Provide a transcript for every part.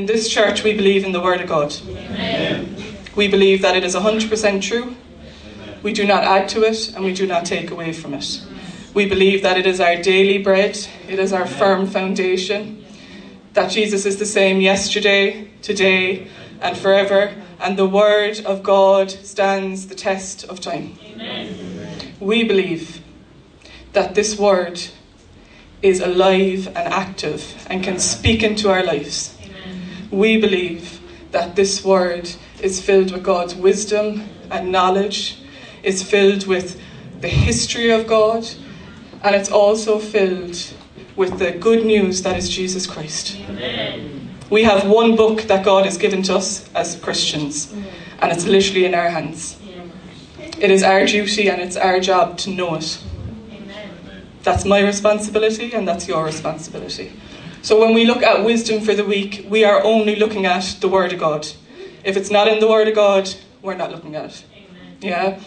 In this church, we believe in the Word of God. Amen. We believe that it is 100% true. We do not add to it and we do not take away from it. We believe that it is our daily bread, it is our firm foundation, that Jesus is the same yesterday, today, and forever, and the Word of God stands the test of time. Amen. We believe that this Word is alive and active and can speak into our lives. We believe that this Word is filled with God's wisdom and knowledge, is filled with the history of God, and it's also filled with the good news that is Jesus Christ. Amen. We have one book that God has given to us as Christians, and it's literally in our hands. It is our duty and it's our job to know it. That's my responsibility, and that's your responsibility. So when we look at wisdom for the week, we are only looking at the Word of God. If it's not in the Word of God, we're not looking at it. Yeah?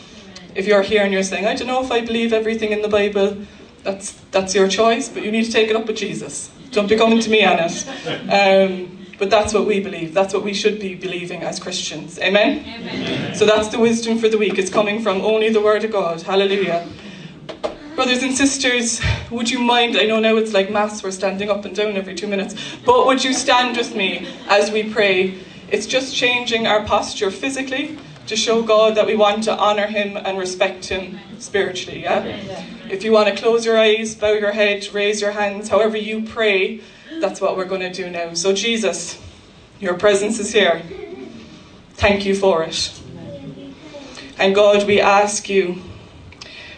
If you're here and you're saying, I don't know if I believe everything in the Bible, that's, that's your choice, but you need to take it up with Jesus. Don't be coming to me on it. Um, but that's what we believe. That's what we should be believing as Christians. Amen? Amen? So that's the wisdom for the week. It's coming from only the Word of God. Hallelujah. Brothers and sisters, would you mind? I know now it's like Mass, we're standing up and down every two minutes. But would you stand with me as we pray? It's just changing our posture physically to show God that we want to honour Him and respect Him spiritually. Yeah? If you want to close your eyes, bow your head, raise your hands, however you pray, that's what we're going to do now. So, Jesus, your presence is here. Thank you for it. And God, we ask you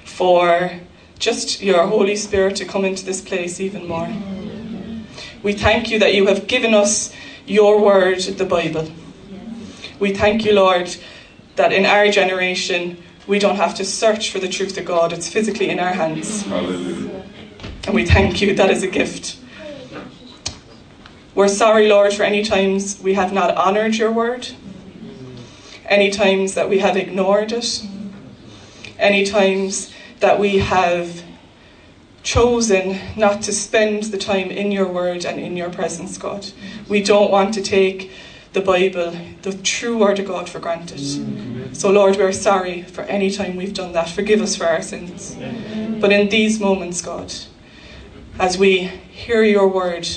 for just your Holy Spirit to come into this place even more. We thank you that you have given us your word, the Bible. We thank you, Lord, that in our generation we don't have to search for the truth of God, it's physically in our hands. Hallelujah. And we thank you, that is a gift. We're sorry, Lord, for any times we have not honoured your word, any times that we have ignored it, any times that we have chosen not to spend the time in your word and in your presence, God. We don't want to take the Bible, the true word of God, for granted. So, Lord, we're sorry for any time we've done that. Forgive us for our sins. But in these moments, God, as we hear your word,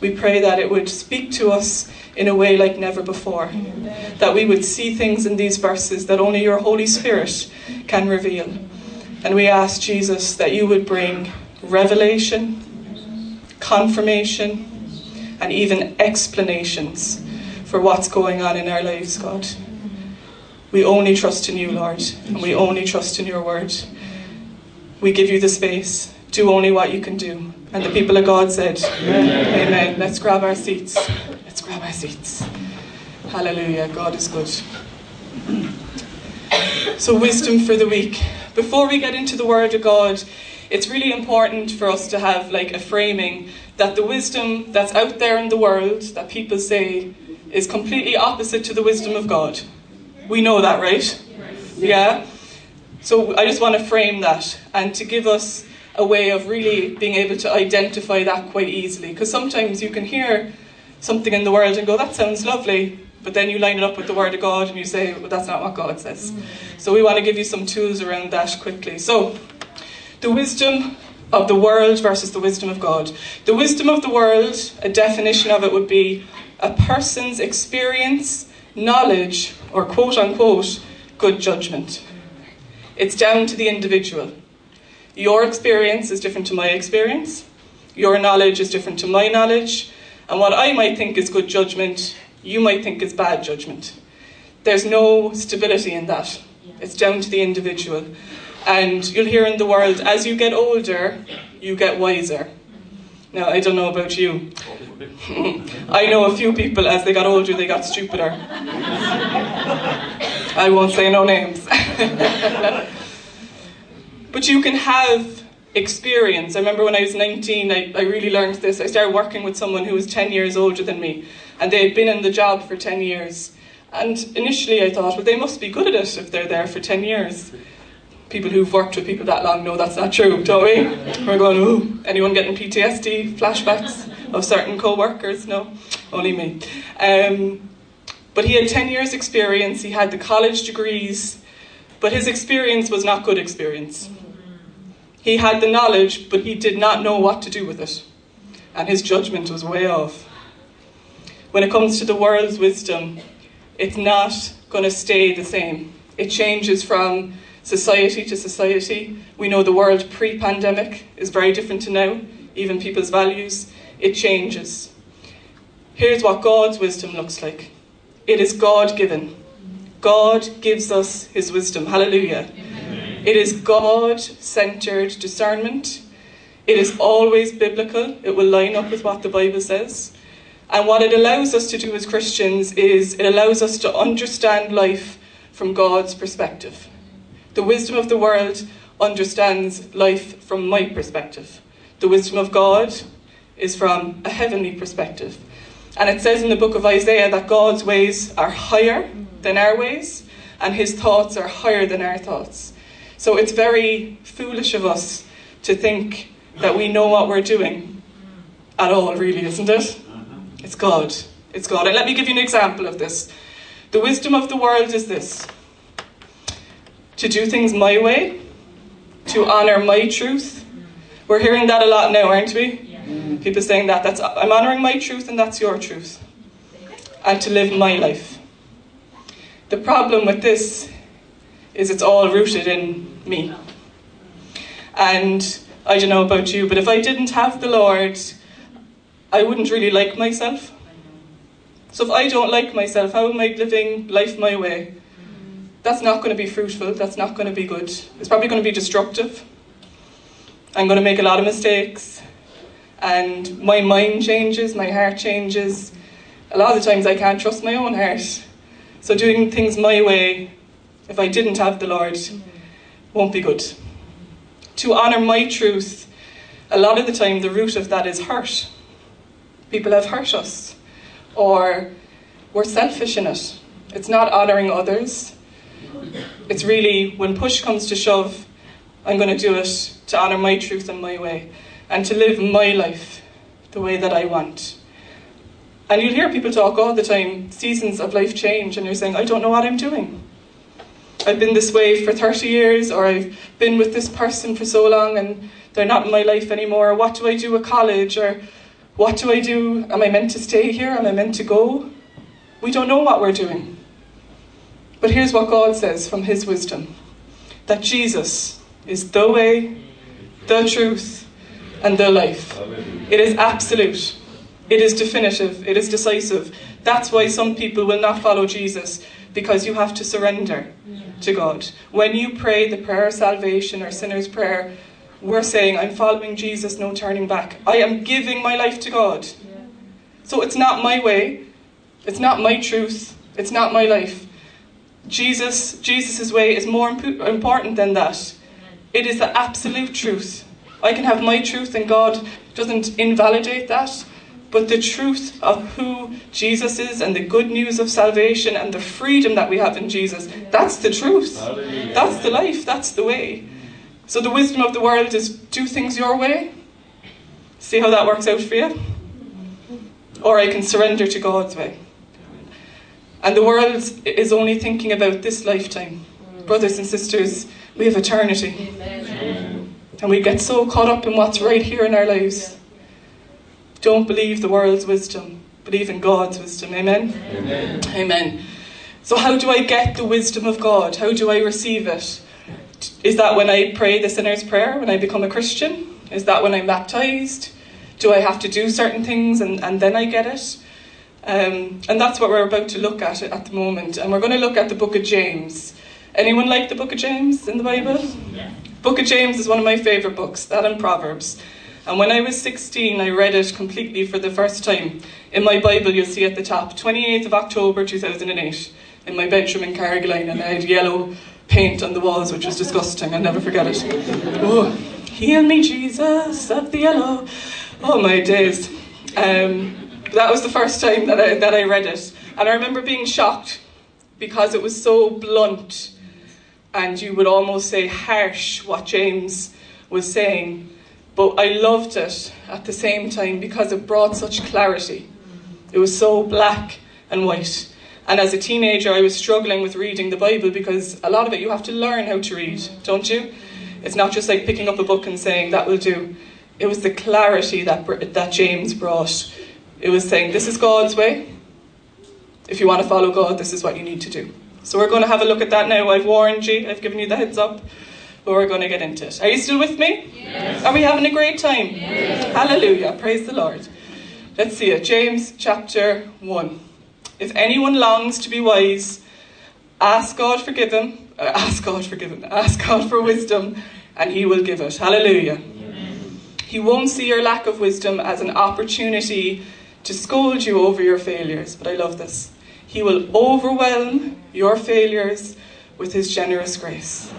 we pray that it would speak to us in a way like never before. That we would see things in these verses that only your Holy Spirit can reveal. And we ask, Jesus, that you would bring revelation, confirmation, and even explanations for what's going on in our lives, God. We only trust in you, Lord, and we only trust in your word. We give you the space. Do only what you can do. And the people of God said, Amen. Amen. Let's grab our seats. Let's grab our seats. Hallelujah. God is good. So, wisdom for the week. Before we get into the Word of God, it's really important for us to have like a framing that the wisdom that's out there in the world that people say is completely opposite to the wisdom of God. We know that, right? Yeah? So I just want to frame that and to give us a way of really being able to identify that quite easily. Because sometimes you can hear something in the world and go, that sounds lovely, but then you line it up with the Word of God and you say, well, that's not what God says. Mm. So we want to give you some tools around that quickly. So, the wisdom of the world versus the wisdom of God. The wisdom of the world, a definition of it would be a person's experience, knowledge, or quote unquote, good judgment. It's down to the individual. Your experience is different to my experience, your knowledge is different to my knowledge, and what I might think is good judgment, you might think is bad judgment. There's no stability in that. It's down to the individual. And you'll hear in the world, as you get older, you get wiser. Now, I don't know about you. I know a few people, as they got older, they got stupider. I won't say no names. but you can have experience. I remember when I was 19, I, I really learned this. I started working with someone who was 10 years older than me, and they had been in the job for 10 years. And initially I thought, well, they must be good at it if they're there for 10 years people who've worked with people that long know that's not true, don't we? We're going, ooh, anyone getting PTSD, flashbacks of certain co workers? No. only me. Um, but he had 10 years' experience, he had the college degrees, but his experience was not good experience. He had the knowledge, but he did not know what to do with it. And his judgment was way off. When it comes to the world's wisdom, it's not going to stay the same. It changes from society to society. We know the world pre pandemic is very different to now, even people's values. It changes. Here's what God's wisdom looks like it is God given. God gives us his wisdom. Hallelujah. Amen. It is God centered discernment. It is always biblical. It will line up with what the Bible says. And what it allows us to do as Christians is it allows us to understand life from God's perspective. The wisdom of the world understands life from my perspective. The wisdom of God is from a heavenly perspective. And it says in the book of Isaiah that God's ways are higher than our ways, and his thoughts are higher than our thoughts. So it's very foolish of us to think that we know what we're doing at all, really, isn't it? It's God. It's God. And let me give you an example of this. The wisdom of the world is this to do things my way, to honour my truth. We're hearing that a lot now, aren't we? People saying that. That's I'm honouring my truth and that's your truth. And to live my life. The problem with this is it's all rooted in me. And I don't know about you, but if I didn't have the Lord, I wouldn't really like myself. So if I don't like myself, how am I living life my way? that's not going to be fruitful, that's not going to be good. It's probably going to be destructive. I'm going to make a lot of mistakes, and my mind changes, my heart changes. A lot of the times I can't trust my own heart. So, doing things my way, if I didn't have the Lord, won't be good. To honour my truth, a lot of the time the root of that is hurt. People have hurt us, or we're selfish in it. It's not honouring others, it's really, when push comes to shove, I'm going to do it to honour my truth and my way, and to live my life the way that I want. And you'll hear people talk all the time, seasons of life change, and you're saying, I don't know what I'm doing. I've been this way for 30 years, or I've been with this person for so long, and they're not in my life anymore. What do I do at college? Or what do I do? Am I meant to stay here? Am I meant to go? We don't know what we're doing. But here's what God says from His wisdom that Jesus is the way, the truth, and the life. It is absolute, it is definitive, it is decisive. That's why some people will not follow Jesus because you have to surrender to God. When you pray the prayer of salvation or sinner's prayer, we're saying, I'm following Jesus, no turning back. I am giving my life to God. So it's not my way, it's not my truth, it's not my life. Jesus, Jesus' way is more imp- important than that. It is the absolute truth. I can have my truth and God doesn't invalidate that. But the truth of who Jesus is and the good news of salvation and the freedom that we have in Jesus, that's the truth. That's the life. That's the way. So the wisdom of the world is do things your way. See how that works out for you. Or I can surrender to God's way. And the world is only thinking about this lifetime. Brothers and sisters, we have eternity. Amen. And we get so caught up in what's right here in our lives. Don't believe the world's wisdom, believe in God's wisdom. Amen? Amen. Amen. So, how do I get the wisdom of God? How do I receive it? Is that when I pray the sinner's prayer, when I become a Christian? Is that when I'm baptized? Do I have to do certain things and, and then I get it? Um, and that's what we're about to look at at the moment. And we're going to look at the book of James. Anyone like the book of James in the Bible? Yeah. Book of James is one of my favourite books, that and Proverbs. And when I was 16, I read it completely for the first time. In my Bible, you'll see at the top, 28th of October 2008, in my bedroom in Carrigaline, and I had yellow paint on the walls, which was disgusting. I'll never forget it. Oh, heal me, Jesus, of the yellow. Oh, my days. Um, that was the first time that I, that I read it. And I remember being shocked because it was so blunt and you would almost say harsh what James was saying. But I loved it at the same time because it brought such clarity. It was so black and white. And as a teenager, I was struggling with reading the Bible because a lot of it you have to learn how to read, don't you? It's not just like picking up a book and saying, that will do. It was the clarity that, that James brought. It was saying, this is God's way. If you want to follow God, this is what you need to do. So we're going to have a look at that now. I've warned you, I've given you the heads up, but we're going to get into it. Are you still with me? Yes. Are we having a great time? Yes. Hallelujah. Praise the Lord. Let's see it. James chapter 1. If anyone longs to be wise, ask God forgive him. Uh, ask God forgive him. Ask God for wisdom, and He will give it. Hallelujah. Amen. He won't see your lack of wisdom as an opportunity to scold you over your failures, but I love this. He will overwhelm your failures with His generous grace.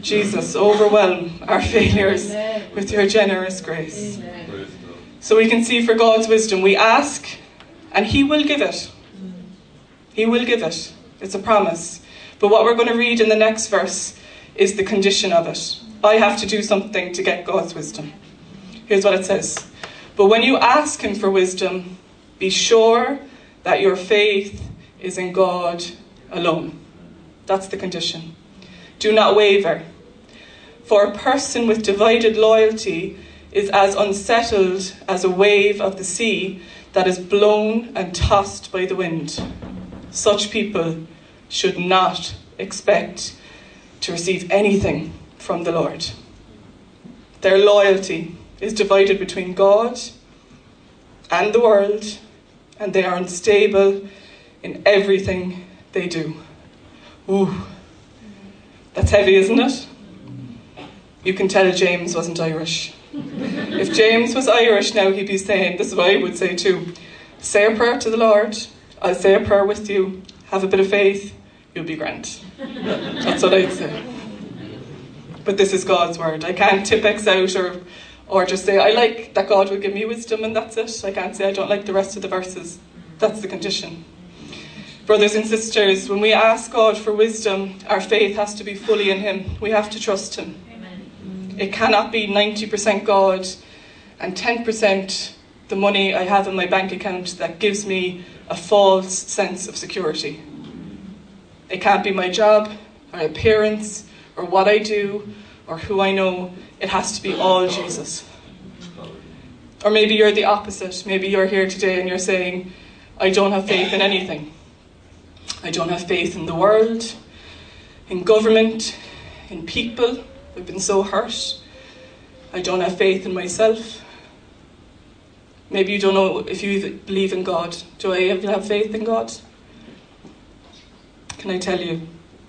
Jesus, overwhelm our failures with your generous grace. So we can see for God's wisdom, we ask and He will give it. He will give it. It's a promise. But what we're going to read in the next verse is the condition of it. I have to do something to get God's wisdom. Here's what it says But when you ask Him for wisdom, be sure that your faith is in God alone. That's the condition. Do not waver. For a person with divided loyalty is as unsettled as a wave of the sea that is blown and tossed by the wind such people should not expect to receive anything from the Lord. Their loyalty is divided between God and the world, and they are unstable in everything they do. Ooh, that's heavy, isn't it? You can tell James wasn't Irish. If James was Irish now, he'd be saying, this is what I would say too say a prayer to the Lord I'll say a prayer with you, have a bit of faith, you'll be grand. That's what I'd say. But this is God's word. I can't Tipp-Ex out or, or just say, I like that God will give me wisdom and that's it. I can't say I don't like the rest of the verses. That's the condition. Brothers and sisters, when we ask God for wisdom, our faith has to be fully in Him. We have to trust Him. Amen. It cannot be 90% God and 10% the money I have in my bank account that gives me a false sense of security. It can't be my job, my appearance, or what I do, or who I know. It has to be all Jesus. Or maybe you're the opposite. Maybe you're here today and you're saying, I don't have faith in anything. I don't have faith in the world, in government, in people. I've been so hurt. I don't have faith in myself. Maybe you don't know if you believe in God. Do I have faith in God? Can I tell you?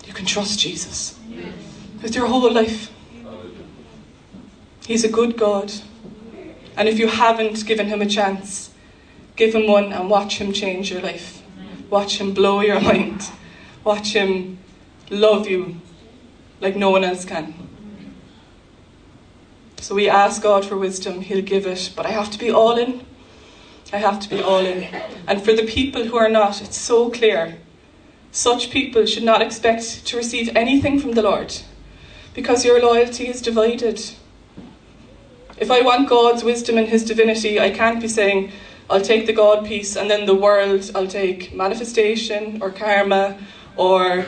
You can trust Jesus Yes. with your whole life. He's a good God. And if you haven't given him a chance, give him one and watch him change your life. Watch him blow your mind. Watch him love you like no one else can. So we ask God for wisdom, He'll give it, but I have to be all in. I have to be all in. And for the people who are not, it's so clear. Such people should not expect to receive anything from the Lord because your loyalty is divided. If I want God's wisdom and His divinity, I can't be saying, I'll take the God piece and then the world, I'll take manifestation or karma or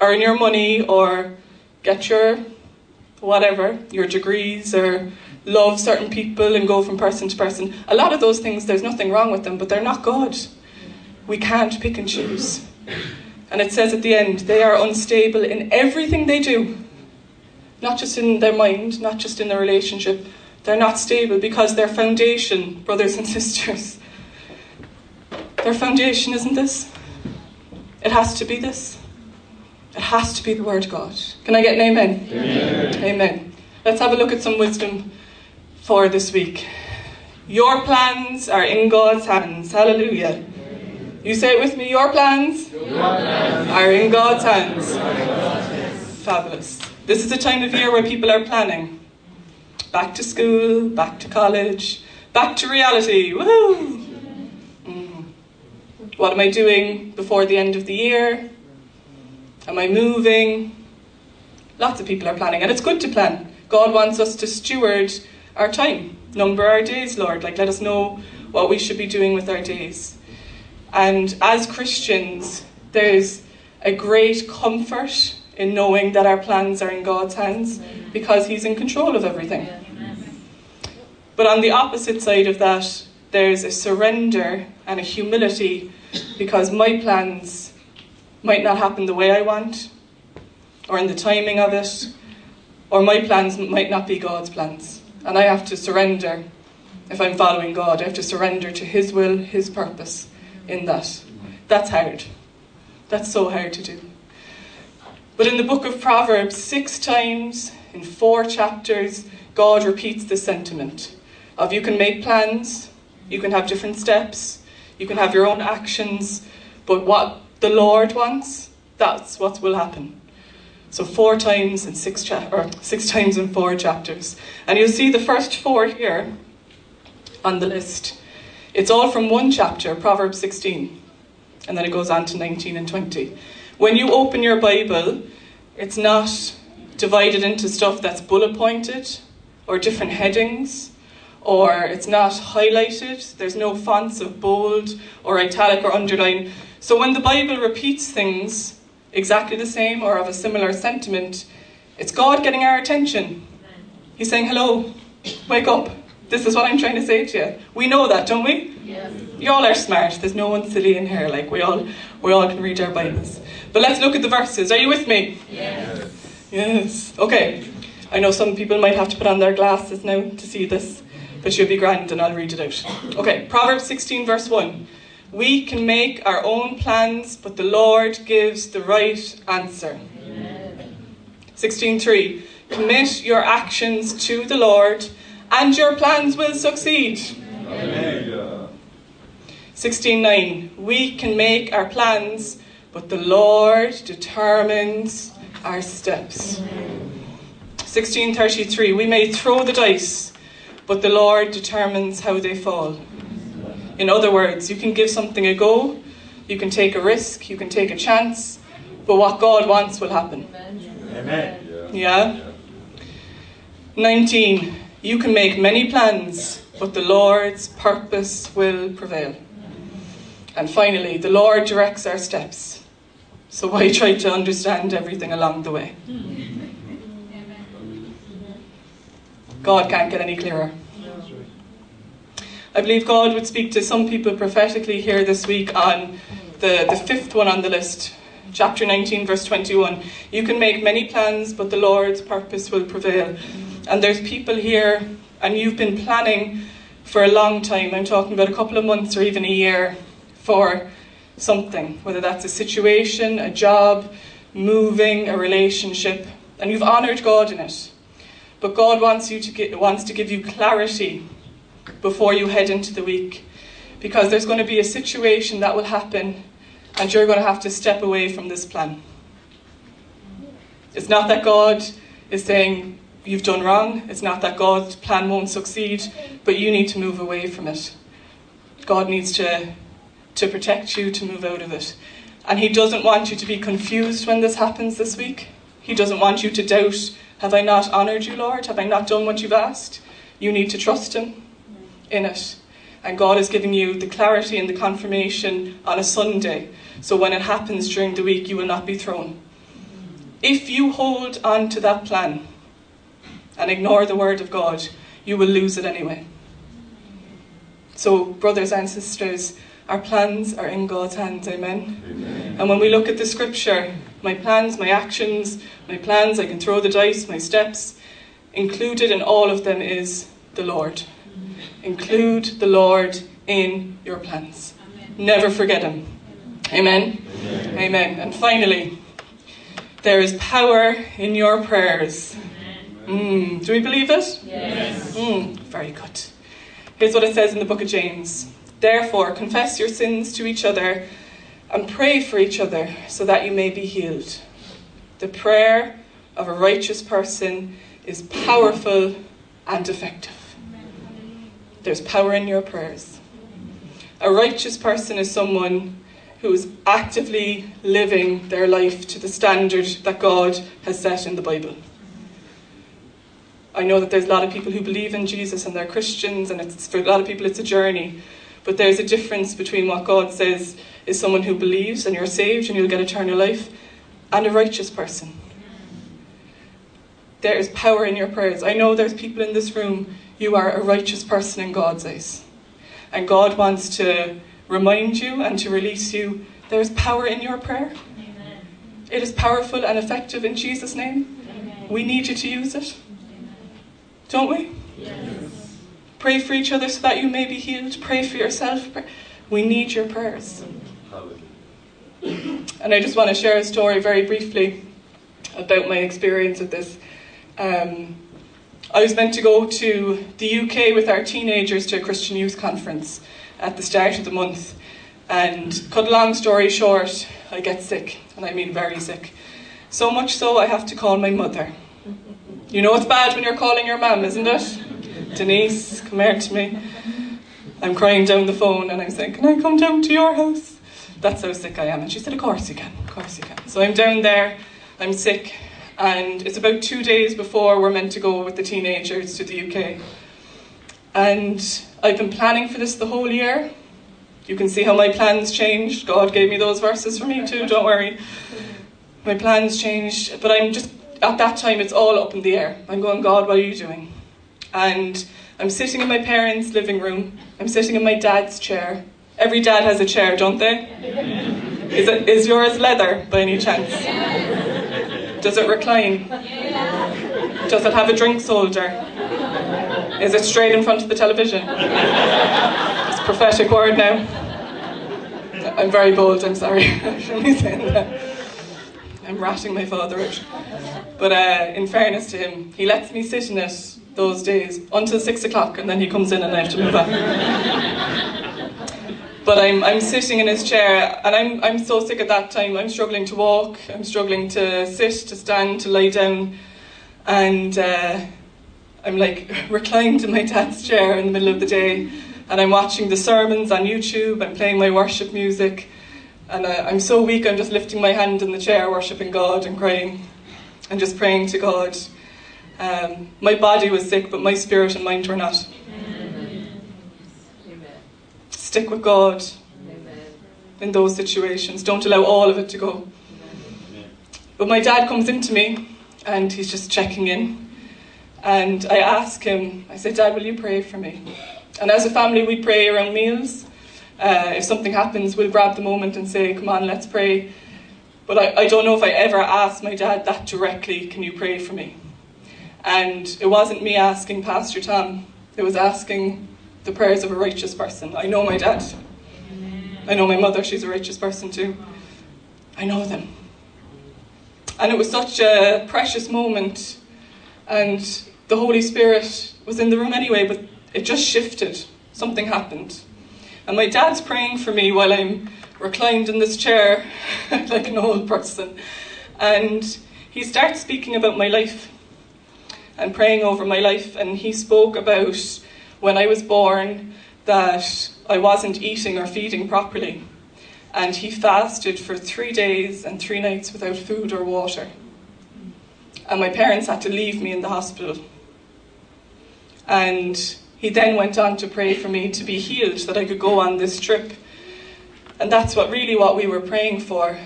earn your money or get your whatever, your degrees or love certain people and go from person to person. A lot of those things, there's nothing wrong with them, but they're not God. We can't pick and choose. And it says at the end, they are unstable in everything they do. Not just in their mind, not just in their relationship. They're not stable because their foundation, brothers and sisters, their foundation isn't this. It has to be this. It has to be the Word of God. Can I get an amen? Amen. Amen. Let's have a look at some wisdom for this week. Your plans are in God's hands. Hallelujah. You say it with me. Your plans, are in God's hands. Fabulous. This is a time of year where people are planning. Back to school, back to college, back to reality. Woohoo! Mm. What am I doing before the end of the year? Am I moving? Lots of people are planning, and it's good to plan. God wants us to steward our time, number our days, Lord. Like, let us know what we should be doing with our days. And as Christians, there's a great comfort in knowing that our plans are in God's hands because He's in control of everything. But on the opposite side of that, there's a surrender and a humility because my plans might not happen the way I want or in the timing of it, or my plans might not be God's plans. And I have to surrender if I'm following God. I have to surrender to His will, His purpose in that. That's hard. That's so hard to do. But in the book of Proverbs, six times in four chapters, God repeats the sentiment of you can make plans, you can have different steps, you can have your own actions, but what the Lord wants, that's what will happen. So four times in six cha- or six times in four chapters. And you'll see the first four here on the list. It's all from one chapter, Proverbs 16. And then it goes on to 19 and 20. When you open your Bible, it's not divided into stuff that's bullet pointed or different headings or it's not highlighted. There's no fonts of bold or italic or underline. So when the Bible repeats things exactly the same or of a similar sentiment, it's God getting our attention. He's saying, Hello, wake up. This is what I'm trying to say to you. We know that, don't we? Yes. You all are smart. There's no one silly in here. Like we all we all can read our Bibles. But let's look at the verses. Are you with me? Yes. Yes. Okay. I know some people might have to put on their glasses now to see this, but you'll be grand and I'll read it out. Okay, Proverbs 16, verse 1. We can make our own plans, but the Lord gives the right answer. 16.3. Commit your actions to the Lord, and your plans will succeed. 16.9. We can make our plans, but the Lord determines our steps. 1633 We may throw the dice, but the Lord determines how they fall. In other words, you can give something a go, you can take a risk, you can take a chance, but what God wants will happen. Amen. Yeah? 19 You can make many plans, but the Lord's purpose will prevail. And finally, the Lord directs our steps. So why try to understand everything along the way? Hmm. God can't get any clearer. I believe God would speak to some people prophetically here this week on the, the fifth one on the list, chapter 19, verse 21. You can make many plans, but the Lord's purpose will prevail. And there's people here, and you've been planning for a long time. I'm talking about a couple of months or even a year for something, whether that's a situation, a job, moving, a relationship, and you've honoured God in it. But God wants you to wants to give you clarity before you head into the week, because there's going to be a situation that will happen, and you're going to have to step away from this plan. It's not that God is saying you've done wrong. It's not that God's plan won't succeed, but you need to move away from it. God needs to to protect you to move out of it. And He doesn't want you to be confused when this happens this week. He doesn't want you to doubt Have I not honoured you, Lord? Have I not done what you've asked? You need to trust Him in it. And God is giving you the clarity and the confirmation on a Sunday. So when it happens during the week, you will not be thrown. If you hold on to that plan and ignore the word of God, you will lose it anyway. So, brothers and sisters, our plans are in God's hands, amen? Amen. And when we look at the scripture, my plans, my actions, my plans, I can throw the dice, my steps, included in all of them is the Lord. Include the Lord in your plans. Never forget Him. Amen? Amen. Amen. And finally, there is power in your prayers. Mm, do we believe it? Yes. Mm, very good. Here's what it says in the book of James. Therefore, confess your sins to each other and pray for each other so that you may be healed. The prayer of a righteous person is powerful and effective. There's power in your prayers. A righteous person is someone who is actively living their life to the standard that God has set in the Bible. I know that there's a lot of people who believe in Jesus and they're Christians, and it's, for a lot of people it's a journey. But there's a difference between what God says is someone who believes and you're saved and you'll get eternal life and a righteous person. There is power in your prayers. I know there's people in this room, you are a righteous person in God's eyes. And God wants to remind you and to release you. There's power in your prayer. Amen. It is powerful and effective in Jesus' name. Amen. We need you to use it. Don't we? Yes. Pray for each other so that you may be healed. Pray for yourself. We need your prayers. And I just want to share a story very briefly about my experience with this. Um, I was meant to go to the UK with our teenagers to a Christian youth conference at the start of the month. And cut a long story short, I get sick, and I mean very sick. So much so I have to call my mother. You know it's bad when you're calling your mum, isn't it? Denise, come here to me. I'm crying down the phone and I'm saying, Can I come down to your house? That's how sick I am. And she said, Of course you can, of course you can. So I'm down there, I'm sick, and it's about two days before we're meant to go with the teenagers to the UK. And I've been planning for this the whole year. You can see how my plans changed. God gave me those verses for me too, don't worry. My plans changed, but I'm just, at that time, it's all up in the air. I'm going, God, what are you doing? And I'm sitting in my parents' living room, I'm sitting in my dad's chair. Every dad has a chair, don't they? Is, it, is yours leather by any chance? Does it recline? Does it have a drink holder? Is it straight in front of the television? It's prophetic word now. I'm very bold, I'm sorry. I'm ratting my father out. But uh, in fairness to him, he lets me sit in it those days until six o'clock and then he comes in and I have to move on. But I'm, I'm sitting in his chair and I'm, I'm so sick at that time. I'm struggling to walk, I'm struggling to sit, to stand, to lie down. And uh, I'm like reclined in my dad's chair in the middle of the day and I'm watching the sermons on YouTube, I'm playing my worship music, and I, I'm so weak, I'm just lifting my hand in the chair, worshipping God and crying and just praying to God. Um, my body was sick, but my spirit and mind were not. Stick with God Amen. in those situations. Don't allow all of it to go. Amen. But my dad comes into me and he's just checking in. And I ask him, I say, Dad, will you pray for me? And as a family, we pray around meals. Uh, if something happens, we'll grab the moment and say, Come on, let's pray. But I, I don't know if I ever asked my dad that directly, Can you pray for me? And it wasn't me asking Pastor Tom, it was asking the prayers of a righteous person. I know my dad. I know my mother, she's a righteous person too. I know them. And it was such a precious moment. And the Holy Spirit was in the room anyway, but it just shifted. Something happened. And my dad's praying for me while I'm reclined in this chair like an old person. And he starts speaking about my life and praying over my life. And he spoke about when I was born that I wasn't eating or feeding properly. And he fasted for three days and three nights without food or water. And my parents had to leave me in the hospital and he then went on to pray for me to be healed, that I could go on this trip. And that's what really what we were praying for.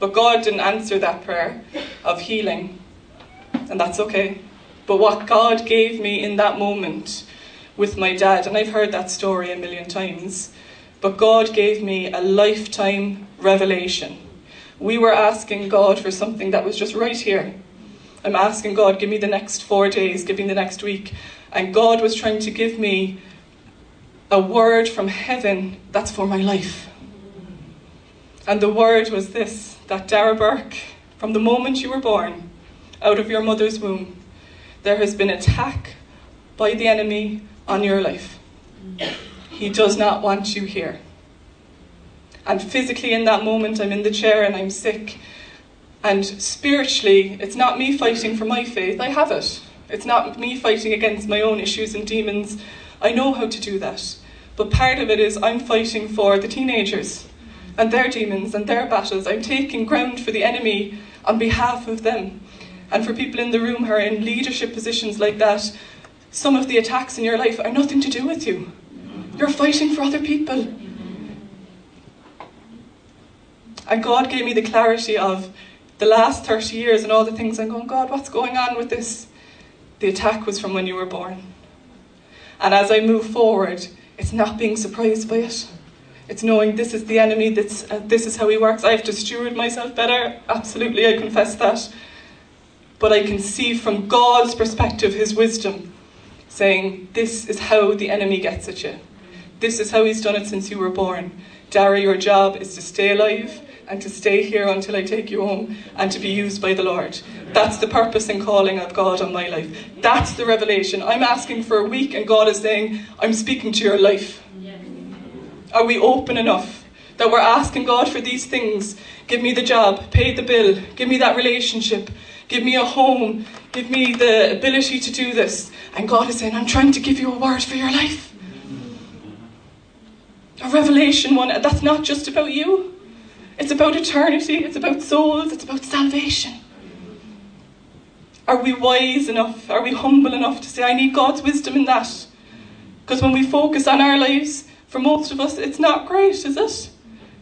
But God didn't answer that prayer of healing. And that's okay. But what God gave me in that moment with my dad, and I've heard that story a million times, but God gave me a lifetime revelation. We were asking God for something that was just right here. I'm asking God, give me the next four days, give me the next week. And God was trying to give me a word from heaven that's for my life. And the word was this that Dara Burke, from the moment you were born, out of your mother's womb, there has been attack by the enemy on your life. He does not want you here. And physically, in that moment, I'm in the chair and I'm sick. And spiritually, it's not me fighting for my faith, I have it. It's not me fighting against my own issues and demons. I know how to do that. But part of it is I'm fighting for the teenagers and their demons and their battles. I'm taking ground for the enemy on behalf of them. And for people in the room who are in leadership positions like that, some of the attacks in your life are nothing to do with you. You're fighting for other people. And God gave me the clarity of the last 30 years and all the things I'm going, God, what's going on with this? The attack was from when you were born. And as I move forward, it's not being surprised by it. It's knowing this is the enemy, that's, uh, this is how he works. I have to steward myself better. Absolutely, I confess that. But I can see from God's perspective his wisdom, saying, This is how the enemy gets at you. This is how he's done it since you were born. Dara, your job is to stay alive and to stay here until I take you home and to be used by the Lord. That's the purpose and calling of God on my life. That's the revelation. I'm asking for a week, and God is saying, I'm speaking to your life. Are we open enough that we're asking God for these things? Give me the job, pay the bill, give me that relationship, give me a home, give me the ability to do this. And God is saying, I'm trying to give you a word for your life. A revelation one, that's not just about you. It's about eternity, it's about souls, it's about salvation. Are we wise enough? Are we humble enough to say, I need God's wisdom in that? Because when we focus on our lives, for most of us, it's not great, is it?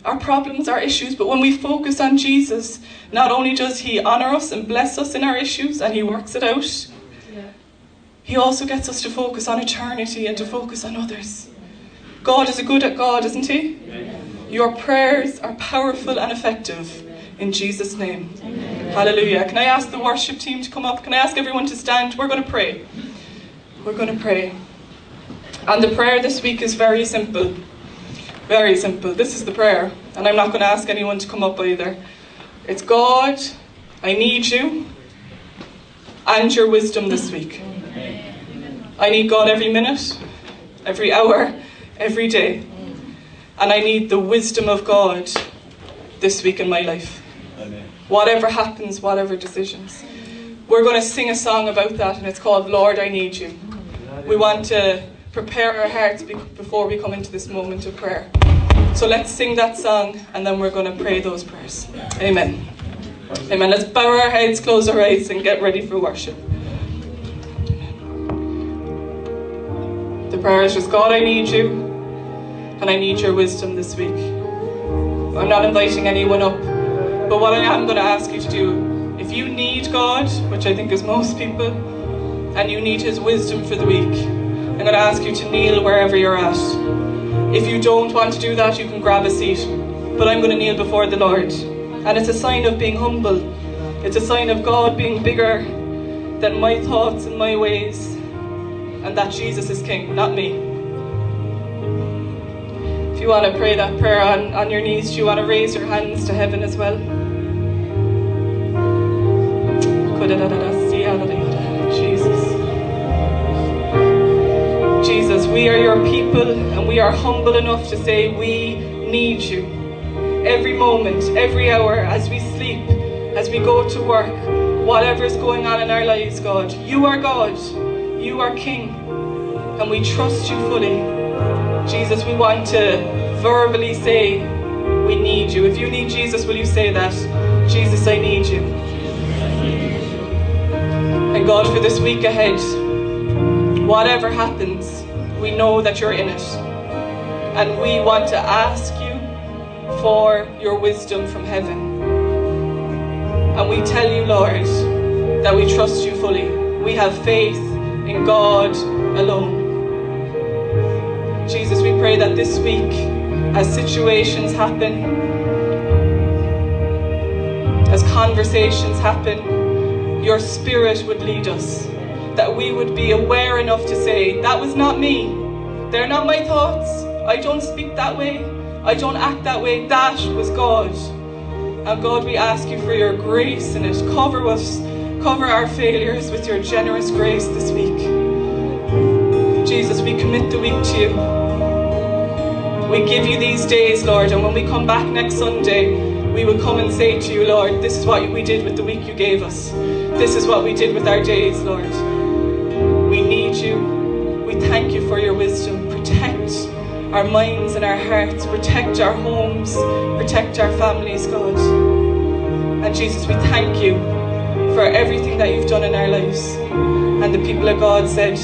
Our problems, our issues, but when we focus on Jesus, not only does He honour us and bless us in our issues and He works it out, He also gets us to focus on eternity and to focus on others. God is a good at God, isn't He? Your prayers are powerful and effective. In Jesus' name. Amen. Hallelujah. Can I ask the worship team to come up? Can I ask everyone to stand? We're going to pray. We're going to pray. And the prayer this week is very simple. Very simple. This is the prayer. And I'm not going to ask anyone to come up either. It's God, I need you and your wisdom this week. I need God every minute, every hour, every day. And I need the wisdom of God this week in my life. Amen. Whatever happens, whatever decisions. We're going to sing a song about that, and it's called Lord, I Need You. We want to prepare our hearts before we come into this moment of prayer. So let's sing that song and then we're going to pray those prayers. Amen. Amen. Let's bow our heads, close our eyes, and get ready for worship. The prayer is just God, I need you, and I need your wisdom this week. I'm not inviting anyone up, but what I am going to ask you to do, if you need God, which I think is most people, and you need His wisdom for the week, I'm going to ask you to kneel wherever you're at. If you don't want to do that, you can grab a seat. But I'm going to kneel before the Lord. And it's a sign of being humble. It's a sign of God being bigger than my thoughts and my ways. And that Jesus is King, not me. If you want to pray that prayer on, on your knees, do you want to raise your hands to heaven as well? Jesus, we are your people and we are humble enough to say we need you. Every moment, every hour, as we sleep, as we go to work, whatever is going on in our lives, God, you are God, you are King, and we trust you fully. Jesus, we want to verbally say we need you. If you need Jesus, will you say that? Jesus, I need you. And God, for this week ahead, whatever happens, we know that you're in it. And we want to ask you for your wisdom from heaven. And we tell you, Lord, that we trust you fully. We have faith in God alone. Jesus, we pray that this week, as situations happen, as conversations happen, your spirit would lead us that we would be aware enough to say, That was not me. They're not my thoughts. I don't speak that way. I don't act that way. That was God. And God, we ask you for your grace in it. Cover us, cover our failures with your generous grace this week. Jesus, we commit the week to you. We give you these days, Lord, and when we come back next Sunday, we will come and say to you, Lord, this is what we did with the week you gave us. This is what we did with our days, Lord. Thank you for your wisdom. Protect our minds and our hearts. Protect our homes. Protect our families, God. And Jesus, we thank you for everything that you've done in our lives. And the people of God said,